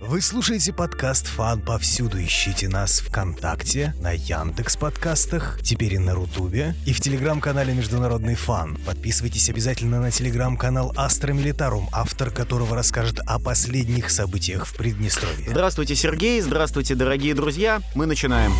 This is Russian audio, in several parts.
Вы слушаете подкаст «Фан» повсюду. Ищите нас ВКонтакте, на Яндекс подкастах, теперь и на Рутубе, и в телеграм-канале «Международный фан». Подписывайтесь обязательно на телеграм-канал «Астро Милитарум», автор которого расскажет о последних событиях в Приднестровье. Здравствуйте, Сергей, здравствуйте, дорогие друзья. Мы начинаем.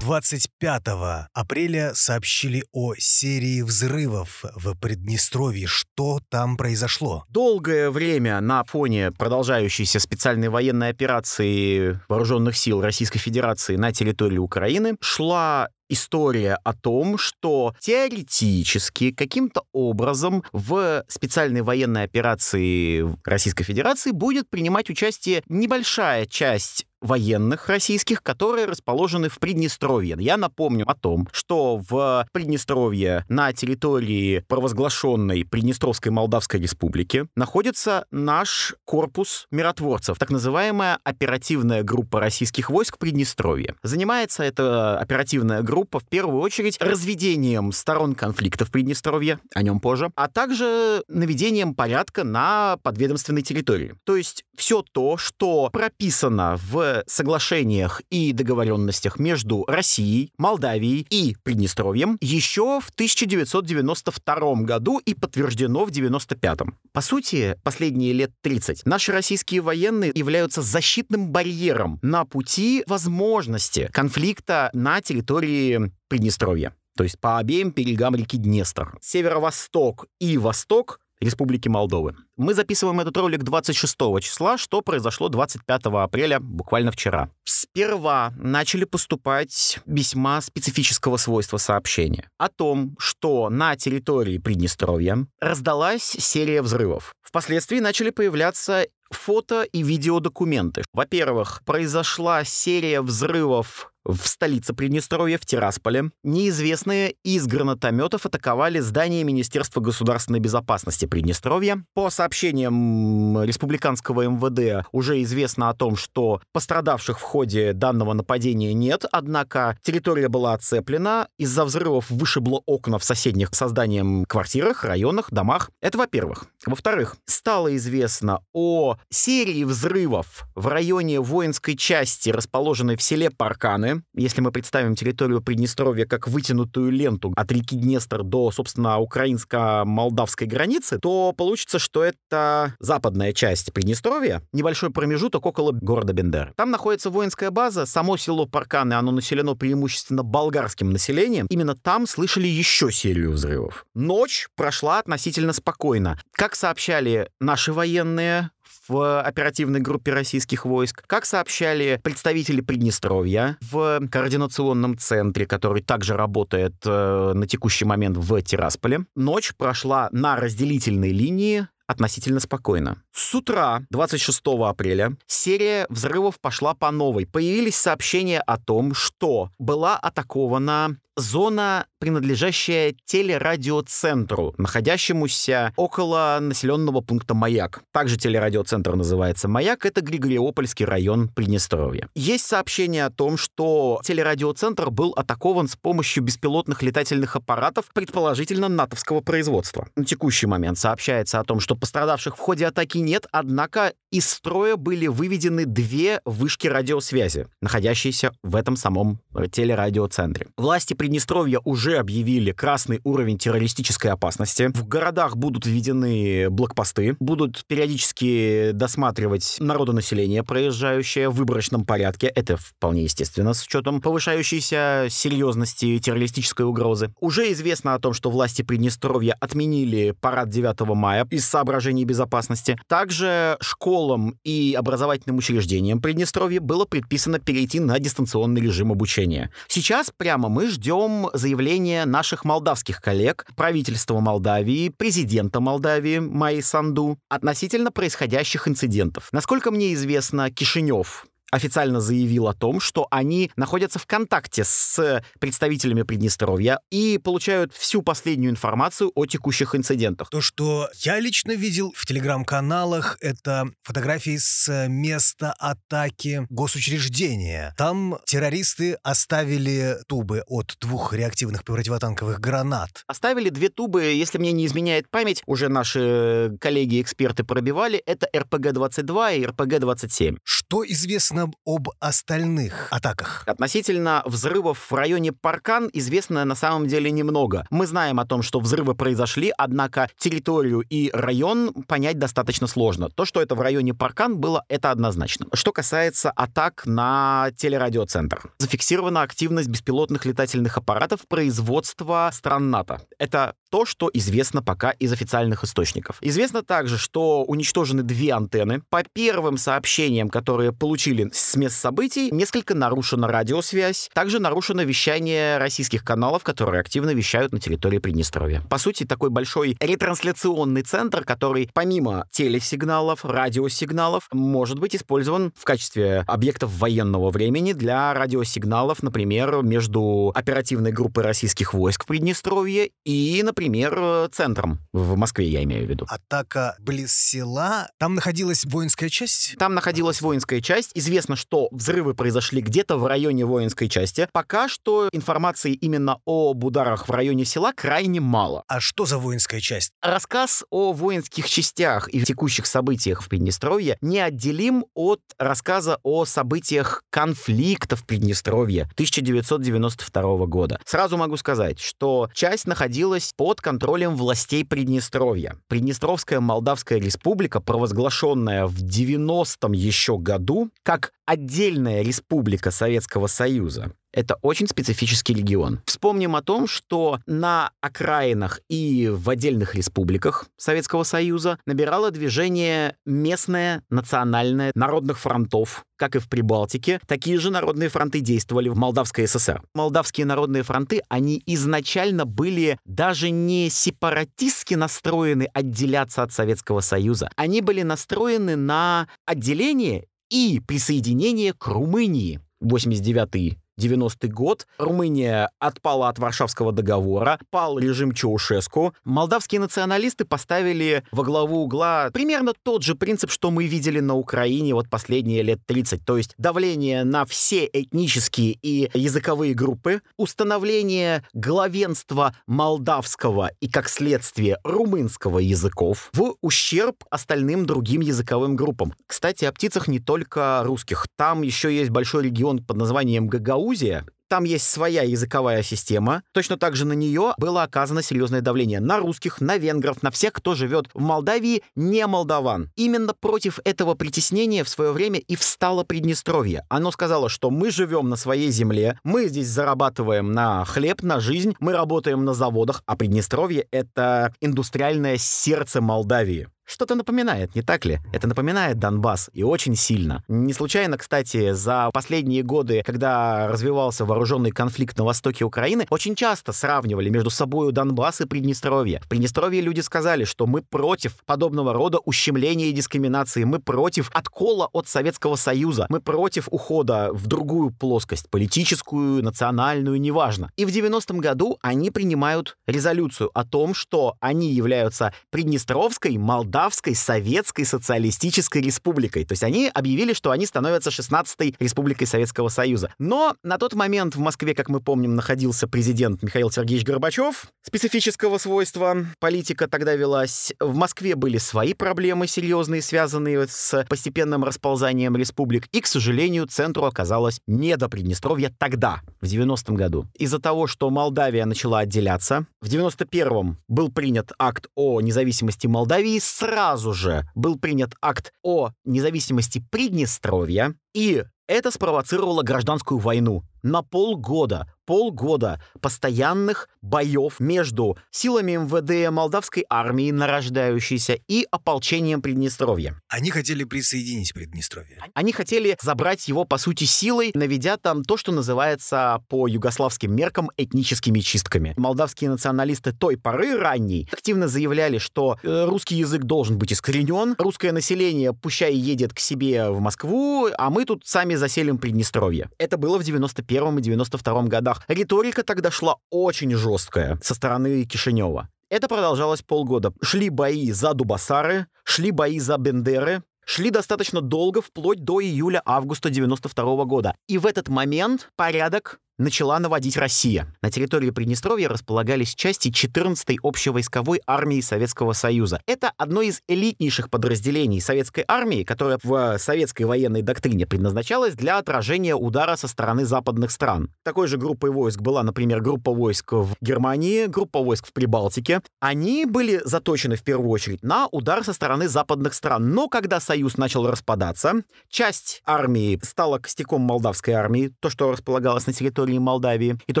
25 апреля сообщили о серии взрывов в Приднестровье. Что там произошло? Долгое время на фоне продолжающейся специальной военной операции вооруженных сил Российской Федерации на территории Украины шла история о том, что теоретически каким-то образом в специальной военной операции Российской Федерации будет принимать участие небольшая часть военных российских, которые расположены в Приднестровье. Я напомню о том, что в Приднестровье на территории провозглашенной Приднестровской Молдавской Республики находится наш корпус миротворцев, так называемая оперативная группа российских войск в Приднестровье. Занимается эта оперативная группа в первую очередь разведением сторон конфликта в Приднестровье, о нем позже, а также наведением порядка на подведомственной территории. То есть все то, что прописано в соглашениях и договоренностях между Россией, Молдавией и Приднестровьем еще в 1992 году и подтверждено в 1995. По сути, последние лет 30 наши российские военные являются защитным барьером на пути возможности конфликта на территории Приднестровья то есть по обеим берегам реки Днестр. Северо-восток и восток Республики Молдовы. Мы записываем этот ролик 26 числа, что произошло 25 апреля, буквально вчера. Сперва начали поступать весьма специфического свойства сообщения о том, что на территории Приднестровья раздалась серия взрывов. Впоследствии начали появляться фото и видеодокументы. Во-первых, произошла серия взрывов в столице Приднестровья, в Тирасполе, неизвестные из гранатометов атаковали здание Министерства государственной безопасности Приднестровья. По сообщениям республиканского МВД уже известно о том, что пострадавших в ходе данного нападения нет, однако территория была оцеплена, из-за взрывов вышибло окна в соседних созданием квартирах, районах, домах. Это во-первых. Во-вторых, стало известно о серии взрывов в районе воинской части, расположенной в селе Парканы, если мы представим территорию Приднестровья как вытянутую ленту от реки Днестр до, собственно, украинско-молдавской границы, то получится, что это западная часть Приднестровья, небольшой промежуток около города Бендер. Там находится воинская база, само село Парканы, оно населено преимущественно болгарским населением. Именно там слышали еще серию взрывов. Ночь прошла относительно спокойно. Как сообщали наши военные, в оперативной группе российских войск. Как сообщали представители Приднестровья в координационном центре, который также работает э, на текущий момент в Тирасполе, ночь прошла на разделительной линии относительно спокойно. С утра 26 апреля серия взрывов пошла по новой. Появились сообщения о том, что была атакована зона, принадлежащая телерадиоцентру, находящемуся около населенного пункта Маяк. Также телерадиоцентр называется Маяк, это Григориопольский район Приднестровья. Есть сообщение о том, что телерадиоцентр был атакован с помощью беспилотных летательных аппаратов, предположительно натовского производства. На текущий момент сообщается о том, что пострадавших в ходе атаки нет, однако из строя были выведены две вышки радиосвязи, находящиеся в этом самом телерадиоцентре. Власти Приднестровья уже объявили красный уровень террористической опасности. В городах будут введены блокпосты, будут периодически досматривать народонаселение, проезжающее в выборочном порядке. Это вполне естественно, с учетом повышающейся серьезности террористической угрозы. Уже известно о том, что власти Приднестровья отменили парад 9 мая из соображений безопасности. Также школам и образовательным учреждениям Приднестровья было предписано перейти на дистанционный режим обучения. Сейчас прямо мы ждем заявления наших молдавских коллег, правительства Молдавии, президента Молдавии Майи Санду относительно происходящих инцидентов. Насколько мне известно, Кишинев официально заявил о том, что они находятся в контакте с представителями Приднестровья и получают всю последнюю информацию о текущих инцидентах. То, что я лично видел в телеграм-каналах, это фотографии с места атаки госучреждения. Там террористы оставили тубы от двух реактивных противотанковых гранат. Оставили две тубы, если мне не изменяет память, уже наши коллеги-эксперты пробивали, это РПГ-22 и РПГ-27. Что известно об остальных атаках? Относительно взрывов в районе Паркан известно на самом деле немного. Мы знаем о том, что взрывы произошли, однако территорию и район понять достаточно сложно. То, что это в районе Паркан было, это однозначно. Что касается атак на телерадиоцентр. Зафиксирована активность беспилотных летательных аппаратов производства стран НАТО. Это то, что известно пока из официальных источников. Известно также, что уничтожены две антенны. По первым сообщениям, которые получили с мест событий, несколько нарушена радиосвязь. Также нарушено вещание российских каналов, которые активно вещают на территории Приднестровья. По сути, такой большой ретрансляционный центр, который помимо телесигналов, радиосигналов, может быть использован в качестве объектов военного времени для радиосигналов, например, между оперативной группой российских войск в Приднестровье и, например, например, центром. В Москве, я имею в виду. Атака близ села. Там находилась воинская часть? Там находилась воинская часть. Известно, что взрывы произошли где-то в районе воинской части. Пока что информации именно об ударах в районе села крайне мало. А что за воинская часть? Рассказ о воинских частях и текущих событиях в Приднестровье неотделим от рассказа о событиях конфликта в Приднестровье 1992 года. Сразу могу сказать, что часть находилась по под контролем властей Приднестровья. Приднестровская Молдавская республика, провозглашенная в 90-м еще году как отдельная республика Советского Союза, это очень специфический регион. Вспомним о том, что на окраинах и в отдельных республиках Советского Союза набирало движение местное, национальное, народных фронтов, как и в Прибалтике. Такие же народные фронты действовали в Молдавской ССР. Молдавские народные фронты, они изначально были даже не сепаратистски настроены отделяться от Советского Союза. Они были настроены на отделение и присоединение к Румынии. 89 90 год. Румыния отпала от Варшавского договора, пал режим Чаушеску. Молдавские националисты поставили во главу угла примерно тот же принцип, что мы видели на Украине вот последние лет 30, то есть давление на все этнические и языковые группы, установление главенства молдавского и, как следствие, румынского языков в ущерб остальным другим языковым группам. Кстати, о птицах не только русских. Там еще есть большой регион под названием Гагау, Грузия там есть своя языковая система. Точно так же на нее было оказано серьезное давление на русских, на венгров, на всех, кто живет в Молдавии, не молдаван. Именно против этого притеснения в свое время и встало Приднестровье. Оно сказало, что мы живем на своей земле, мы здесь зарабатываем на хлеб, на жизнь, мы работаем на заводах, а Приднестровье — это индустриальное сердце Молдавии. Что-то напоминает, не так ли? Это напоминает Донбасс, и очень сильно. Не случайно, кстати, за последние годы, когда развивался вооруженный конфликт на востоке Украины, очень часто сравнивали между собой Донбасс и Приднестровье. В Приднестровье люди сказали, что мы против подобного рода ущемления и дискриминации, мы против откола от Советского Союза, мы против ухода в другую плоскость, политическую, национальную, неважно. И в 90-м году они принимают резолюцию о том, что они являются Приднестровской, Молдавской, Молдавской Советской Социалистической Республикой. То есть они объявили, что они становятся 16-й Республикой Советского Союза. Но на тот момент в Москве, как мы помним, находился президент Михаил Сергеевич Горбачев, специфического свойства. Политика тогда велась. В Москве были свои проблемы серьезные, связанные с постепенным расползанием республик. И, к сожалению, центру оказалось не до Приднестровья тогда, в 90-м году. Из-за того, что Молдавия начала отделяться, в 91-м был принят акт о независимости Молдавии с сразу же был принят акт о независимости Приднестровья, и это спровоцировало гражданскую войну на полгода полгода постоянных боев между силами МВД молдавской армии, нарождающейся, и ополчением Приднестровья. Они хотели присоединить Приднестровье. Они хотели забрать его, по сути, силой, наведя там то, что называется по югославским меркам этническими чистками. Молдавские националисты той поры ранней активно заявляли, что э, русский язык должен быть искоренен, русское население пущай едет к себе в Москву, а мы тут сами заселим Приднестровье. Это было в 91 и 92 годах. Риторика тогда шла очень жесткая со стороны Кишинева. Это продолжалось полгода. Шли бои за Дубасары, шли бои за Бендеры, шли достаточно долго, вплоть до июля-августа 92 года. И в этот момент порядок начала наводить Россия. На территории Приднестровья располагались части 14-й общевойсковой армии Советского Союза. Это одно из элитнейших подразделений советской армии, которое в советской военной доктрине предназначалось для отражения удара со стороны западных стран. Такой же группой войск была, например, группа войск в Германии, группа войск в Прибалтике. Они были заточены в первую очередь на удар со стороны западных стран. Но когда Союз начал распадаться, часть армии стала костяком молдавской армии, то, что располагалось на территории территории Молдавии, и то,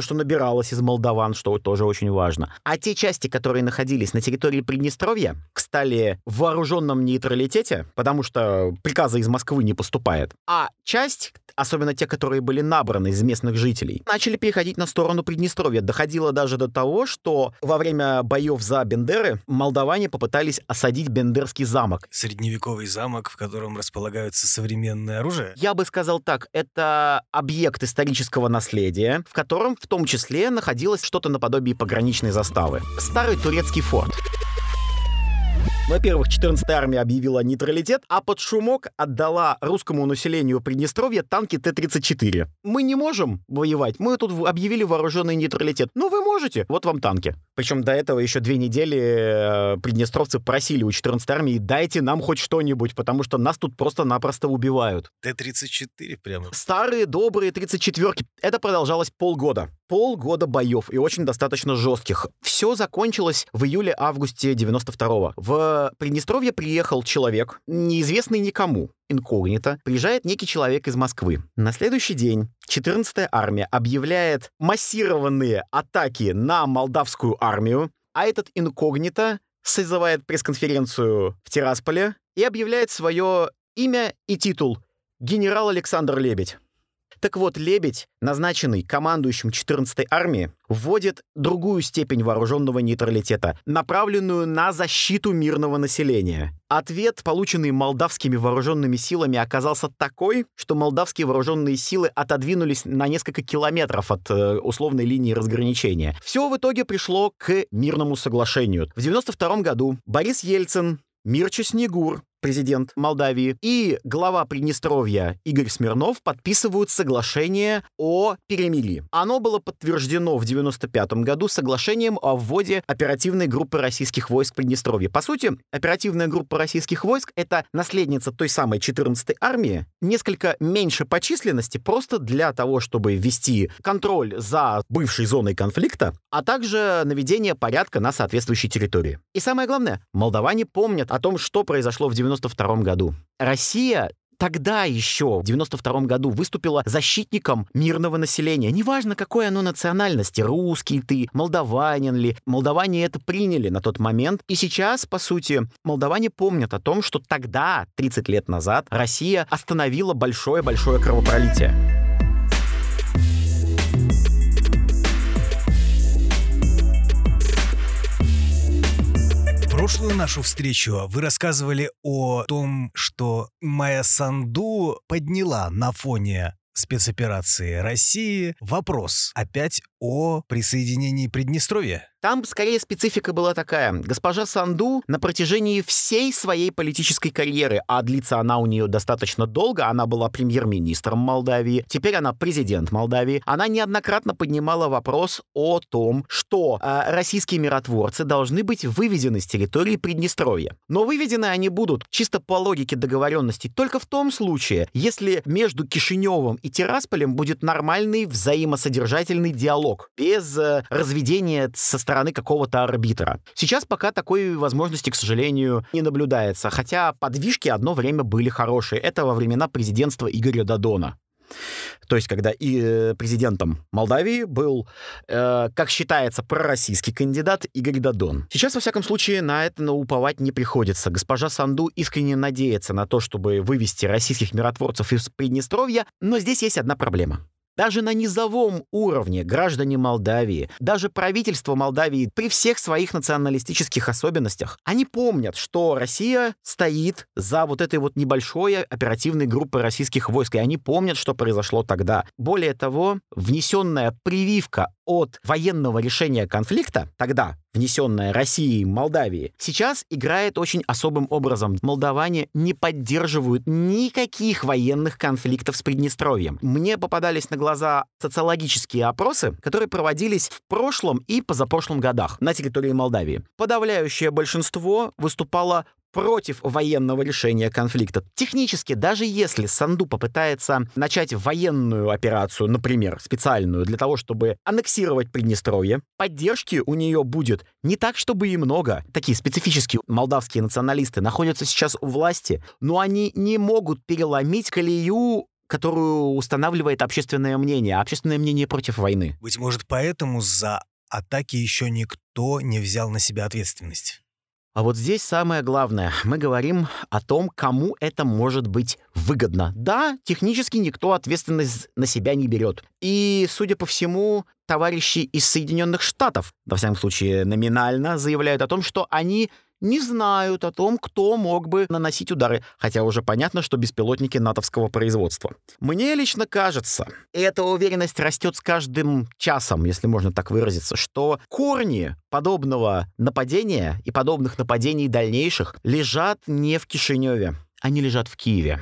что набиралось из молдаван, что тоже очень важно. А те части, которые находились на территории Приднестровья, стали в вооруженном нейтралитете, потому что приказа из Москвы не поступает. А часть, особенно те, которые были набраны из местных жителей, начали переходить на сторону Приднестровья. Доходило даже до того, что во время боев за Бендеры молдаване попытались осадить Бендерский замок. Средневековый замок, в котором располагаются современное оружие? Я бы сказал так, это объект исторического наследия, наследие, в котором в том числе находилось что-то наподобие пограничной заставы. Старый турецкий форт. Во-первых, 14-я армия объявила нейтралитет, а под шумок отдала русскому населению Приднестровья танки Т-34. Мы не можем воевать, мы тут объявили вооруженный нейтралитет. Ну, вы можете, вот вам танки. Причем до этого еще две недели э, приднестровцы просили у 14-й армии, дайте нам хоть что-нибудь, потому что нас тут просто-напросто убивают. Т-34 прямо. Старые, добрые 34-ки. Это продолжалось полгода. Полгода боев и очень достаточно жестких. Все закончилось в июле-августе 92-го. В Приднестровье приехал человек, неизвестный никому, инкогнито, приезжает некий человек из Москвы. На следующий день 14-я армия объявляет массированные атаки на молдавскую армию, а этот инкогнито созывает пресс-конференцию в Тирасполе и объявляет свое имя и титул «Генерал Александр Лебедь». Так вот, Лебедь, назначенный командующим 14-й армии, вводит другую степень вооруженного нейтралитета, направленную на защиту мирного населения. Ответ, полученный молдавскими вооруженными силами, оказался такой, что молдавские вооруженные силы отодвинулись на несколько километров от э, условной линии разграничения. Все в итоге пришло к мирному соглашению. В 92 году Борис Ельцин, Мирча Снегур, президент Молдавии, и глава Приднестровья Игорь Смирнов подписывают соглашение о перемирии. Оно было подтверждено в 1995 году соглашением о вводе оперативной группы российских войск в Приднестровье. По сути, оперативная группа российских войск — это наследница той самой 14-й армии, несколько меньше по численности, просто для того, чтобы ввести контроль за бывшей зоной конфликта, а также наведение порядка на соответствующей территории. И самое главное, молдаване помнят о том, что произошло в 92 году. Россия тогда еще, в 92 году, выступила защитником мирного населения. Неважно, какой оно национальности, русский ты, молдаванин ли. Молдаване это приняли на тот момент. И сейчас, по сути, молдаване помнят о том, что тогда, 30 лет назад, Россия остановила большое-большое кровопролитие. Прошлую нашу встречу вы рассказывали о том, что Майя Санду подняла на фоне спецоперации России вопрос опять о присоединении Приднестровья. Там скорее специфика была такая. Госпожа Санду на протяжении всей своей политической карьеры, а длится она у нее достаточно долго, она была премьер-министром Молдавии, теперь она президент Молдавии, она неоднократно поднимала вопрос о том, что э, российские миротворцы должны быть выведены с территории Приднестровья. Но выведены они будут чисто по логике договоренностей только в том случае, если между Кишиневым и Тирасполем будет нормальный взаимосодержательный диалог, без э, разведения со стороны какого-то арбитра. Сейчас пока такой возможности, к сожалению, не наблюдается, хотя подвижки одно время были хорошие. Это во времена президентства Игоря Дадона. То есть, когда и э, президентом Молдавии был, э, как считается, пророссийский кандидат Игорь Дадон. Сейчас, во всяком случае, на это уповать не приходится. Госпожа Санду искренне надеется на то, чтобы вывести российских миротворцев из Приднестровья, но здесь есть одна проблема. Даже на низовом уровне граждане Молдавии, даже правительство Молдавии при всех своих националистических особенностях, они помнят, что Россия стоит за вот этой вот небольшой оперативной группой российских войск, и они помнят, что произошло тогда. Более того, внесенная прививка от военного решения конфликта, тогда внесенная Россией Молдавии, сейчас играет очень особым образом. Молдаване не поддерживают никаких военных конфликтов с Приднестровьем. Мне попадались на глаза социологические опросы, которые проводились в прошлом и позапрошлом годах на территории Молдавии. Подавляющее большинство выступало против военного решения конфликта. Технически, даже если Санду попытается начать военную операцию, например, специальную, для того, чтобы аннексировать Приднестровье, поддержки у нее будет не так, чтобы и много. Такие специфические молдавские националисты находятся сейчас у власти, но они не могут переломить колею которую устанавливает общественное мнение, а общественное мнение против войны. Быть может, поэтому за атаки еще никто не взял на себя ответственность. А вот здесь самое главное. Мы говорим о том, кому это может быть выгодно. Да, технически никто ответственность на себя не берет. И, судя по всему, товарищи из Соединенных Штатов, во всяком случае номинально, заявляют о том, что они не знают о том, кто мог бы наносить удары, хотя уже понятно, что беспилотники натовского производства. Мне лично кажется, эта уверенность растет с каждым часом, если можно так выразиться, что корни подобного нападения и подобных нападений дальнейших лежат не в Кишиневе, они лежат в Киеве.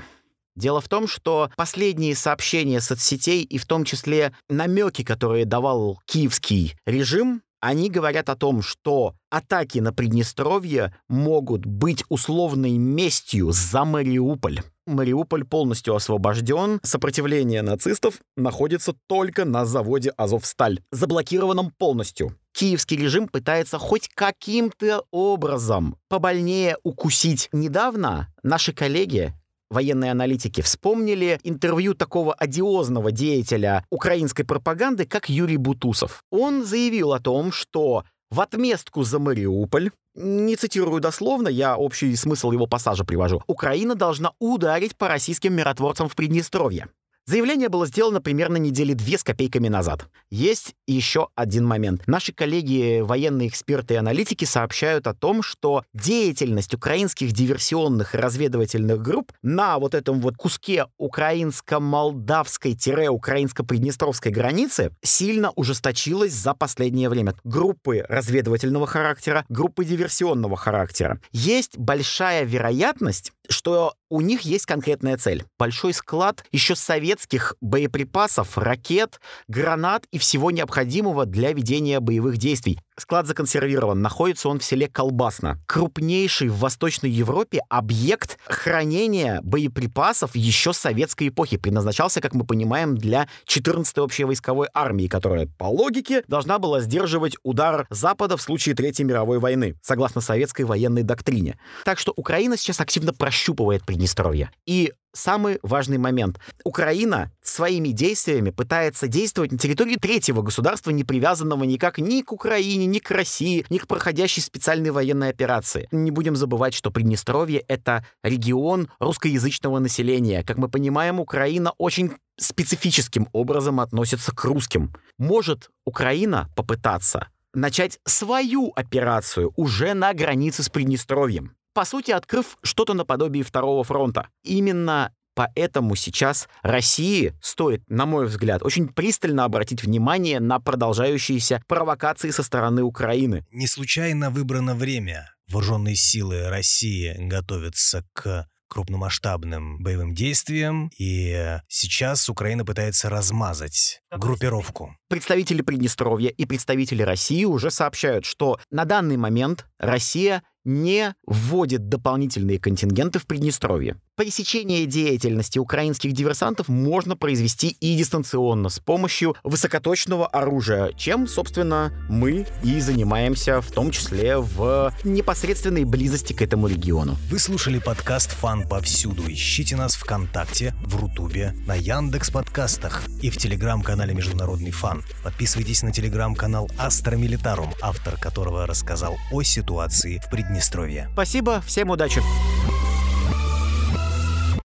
Дело в том, что последние сообщения соцсетей и в том числе намеки, которые давал киевский режим, они говорят о том, что атаки на Приднестровье могут быть условной местью за Мариуполь. Мариуполь полностью освобожден. Сопротивление нацистов находится только на заводе «Азовсталь», заблокированном полностью. Киевский режим пытается хоть каким-то образом побольнее укусить. Недавно наши коллеги военные аналитики вспомнили интервью такого одиозного деятеля украинской пропаганды, как Юрий Бутусов. Он заявил о том, что в отместку за Мариуполь, не цитирую дословно, я общий смысл его пассажа привожу, Украина должна ударить по российским миротворцам в Приднестровье. Заявление было сделано примерно недели две с копейками назад. Есть еще один момент. Наши коллеги, военные эксперты и аналитики сообщают о том, что деятельность украинских диверсионных разведывательных групп на вот этом вот куске украинско-молдавской-украинско-приднестровской границы сильно ужесточилась за последнее время. Группы разведывательного характера, группы диверсионного характера. Есть большая вероятность, что у них есть конкретная цель. Большой склад еще советских боеприпасов, ракет, гранат и всего необходимого для ведения боевых действий. Склад законсервирован. Находится он в селе Колбасно. Крупнейший в Восточной Европе объект хранения боеприпасов еще советской эпохи. Предназначался, как мы понимаем, для 14-й общей войсковой армии, которая, по логике, должна была сдерживать удар Запада в случае Третьей мировой войны, согласно советской военной доктрине. Так что Украина сейчас активно прощупывает Приднестровье. И самый важный момент. Украина своими действиями пытается действовать на территории третьего государства, не привязанного никак ни к Украине, ни к России, ни к проходящей специальной военной операции. Не будем забывать, что Приднестровье — это регион русскоязычного населения. Как мы понимаем, Украина очень специфическим образом относится к русским. Может Украина попытаться начать свою операцию уже на границе с Приднестровьем по сути, открыв что-то наподобие второго фронта. Именно Поэтому сейчас России стоит, на мой взгляд, очень пристально обратить внимание на продолжающиеся провокации со стороны Украины. Не случайно выбрано время. Вооруженные силы России готовятся к крупномасштабным боевым действиям, и сейчас Украина пытается размазать группировку. Представители Приднестровья и представители России уже сообщают, что на данный момент Россия не вводит дополнительные контингенты в Приднестровье. Пресечение деятельности украинских диверсантов можно произвести и дистанционно с помощью высокоточного оружия, чем, собственно, мы и занимаемся, в том числе в непосредственной близости к этому региону. Вы слушали подкаст «Фан повсюду». Ищите нас ВКонтакте, в Рутубе, на Яндекс подкастах и в телеграм-канале «Международный фан». Подписывайтесь на телеграм-канал «Астро Милитарум», автор которого рассказал о ситуации в Приднестровье. Приднестровья. Спасибо, всем удачи!